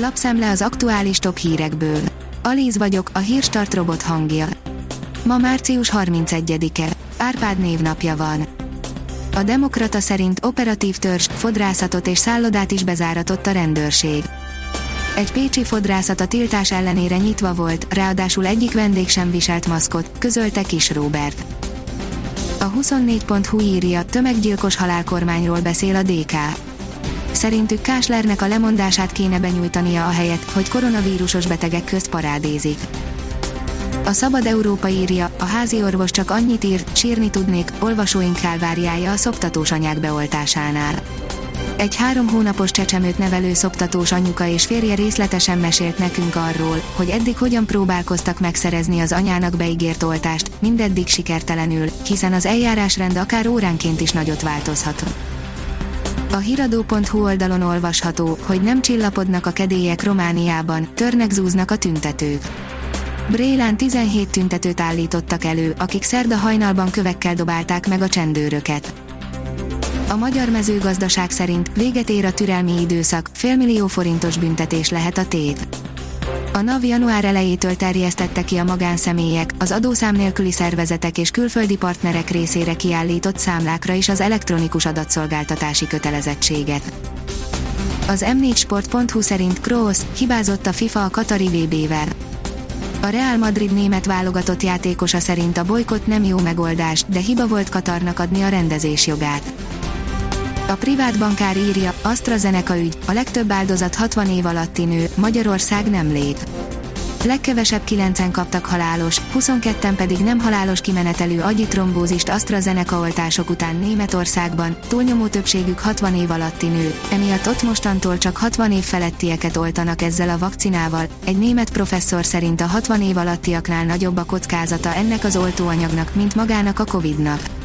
Lapszemle az aktuális top hírekből. Alíz vagyok, a hírstart robot hangja. Ma március 31-e. Árpád névnapja van. A Demokrata szerint operatív törzs, fodrászatot és szállodát is bezáratott a rendőrség. Egy pécsi fodrászat a tiltás ellenére nyitva volt, ráadásul egyik vendég sem viselt maszkot, közölte Kis Róbert. A 24.hu írja, tömeggyilkos halálkormányról beszél a DK. Szerintük Káslernek a lemondását kéne benyújtania a helyet, hogy koronavírusos betegek közt parádézik. A Szabad Európa írja, a házi orvos csak annyit írt, sírni tudnék, olvasóink kálváriája a szoptatós anyák beoltásánál. Egy három hónapos csecsemőt nevelő szoptatós anyuka és férje részletesen mesélt nekünk arról, hogy eddig hogyan próbálkoztak megszerezni az anyának beígért oltást, mindeddig sikertelenül, hiszen az eljárásrend akár óránként is nagyot változhat. A hiradó.hu oldalon olvasható, hogy nem csillapodnak a kedélyek Romániában, törnek zúznak a tüntetők. Brélán 17 tüntetőt állítottak elő, akik szerda hajnalban kövekkel dobálták meg a csendőröket. A magyar mezőgazdaság szerint véget ér a türelmi időszak, félmillió forintos büntetés lehet a tét. A NAV január elejétől terjesztette ki a magánszemélyek, az adószám nélküli szervezetek és külföldi partnerek részére kiállított számlákra is az elektronikus adatszolgáltatási kötelezettséget. Az m4sport.hu szerint Kroos hibázott a FIFA a Katari VB-vel. A Real Madrid német válogatott játékosa szerint a bolykott nem jó megoldás, de hiba volt Katarnak adni a rendezés jogát. A privát bankár írja, AstraZeneca ügy, a legtöbb áldozat 60 év alatti nő, Magyarország nem lép. Legkevesebb 9-en kaptak halálos, 22-en pedig nem halálos kimenetelő agyitrombózist AstraZeneca oltások után Németországban, túlnyomó többségük 60 év alatti nő, emiatt ott mostantól csak 60 év felettieket oltanak ezzel a vakcinával. Egy német professzor szerint a 60 év alattiaknál nagyobb a kockázata ennek az oltóanyagnak, mint magának a Covid-nak.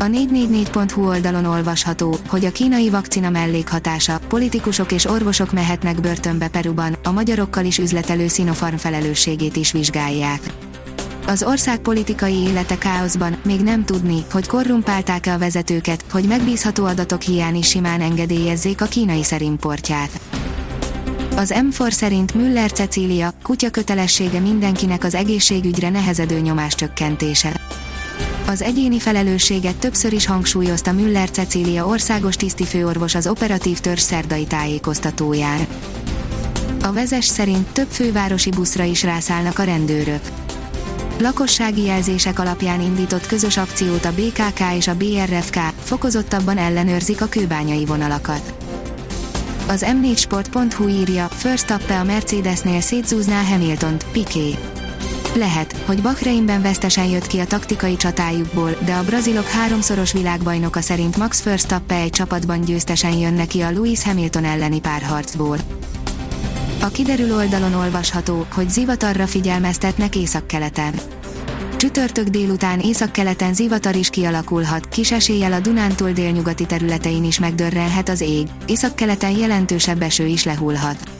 A 444.hu oldalon olvasható, hogy a kínai vakcina mellékhatása, politikusok és orvosok mehetnek börtönbe Peruban, a magyarokkal is üzletelő Sinopharm felelősségét is vizsgálják. Az ország politikai élete káoszban, még nem tudni, hogy korrumpálták-e a vezetőket, hogy megbízható adatok hiány is simán engedélyezzék a kínai szerimportját. Az M4 szerint Müller Cecília, kutya kötelessége mindenkinek az egészségügyre nehezedő nyomás csökkentése. Az egyéni felelősséget többször is hangsúlyozta Müller Cecília országos tisztifőorvos az operatív törzs szerdai tájékoztatóján. A vezes szerint több fővárosi buszra is rászállnak a rendőrök. Lakossági jelzések alapján indított közös akciót a BKK és a BRFK, fokozottabban ellenőrzik a kőbányai vonalakat. Az m4sport.hu írja, First up a Mercedesnél szétzúzná Hamiltont, Piqué. Lehet, hogy Bahreinben vesztesen jött ki a taktikai csatájukból, de a brazilok háromszoros világbajnoka szerint Max Verstappen egy csapatban győztesen jön neki a Lewis Hamilton elleni párharcból. A kiderül oldalon olvasható, hogy zivatarra figyelmeztetnek északkeleten. Csütörtök délután északkeleten zivatar is kialakulhat, kis eséllyel a Dunántúl délnyugati területein is megdörrenhet az ég, északkeleten jelentősebb eső is lehulhat.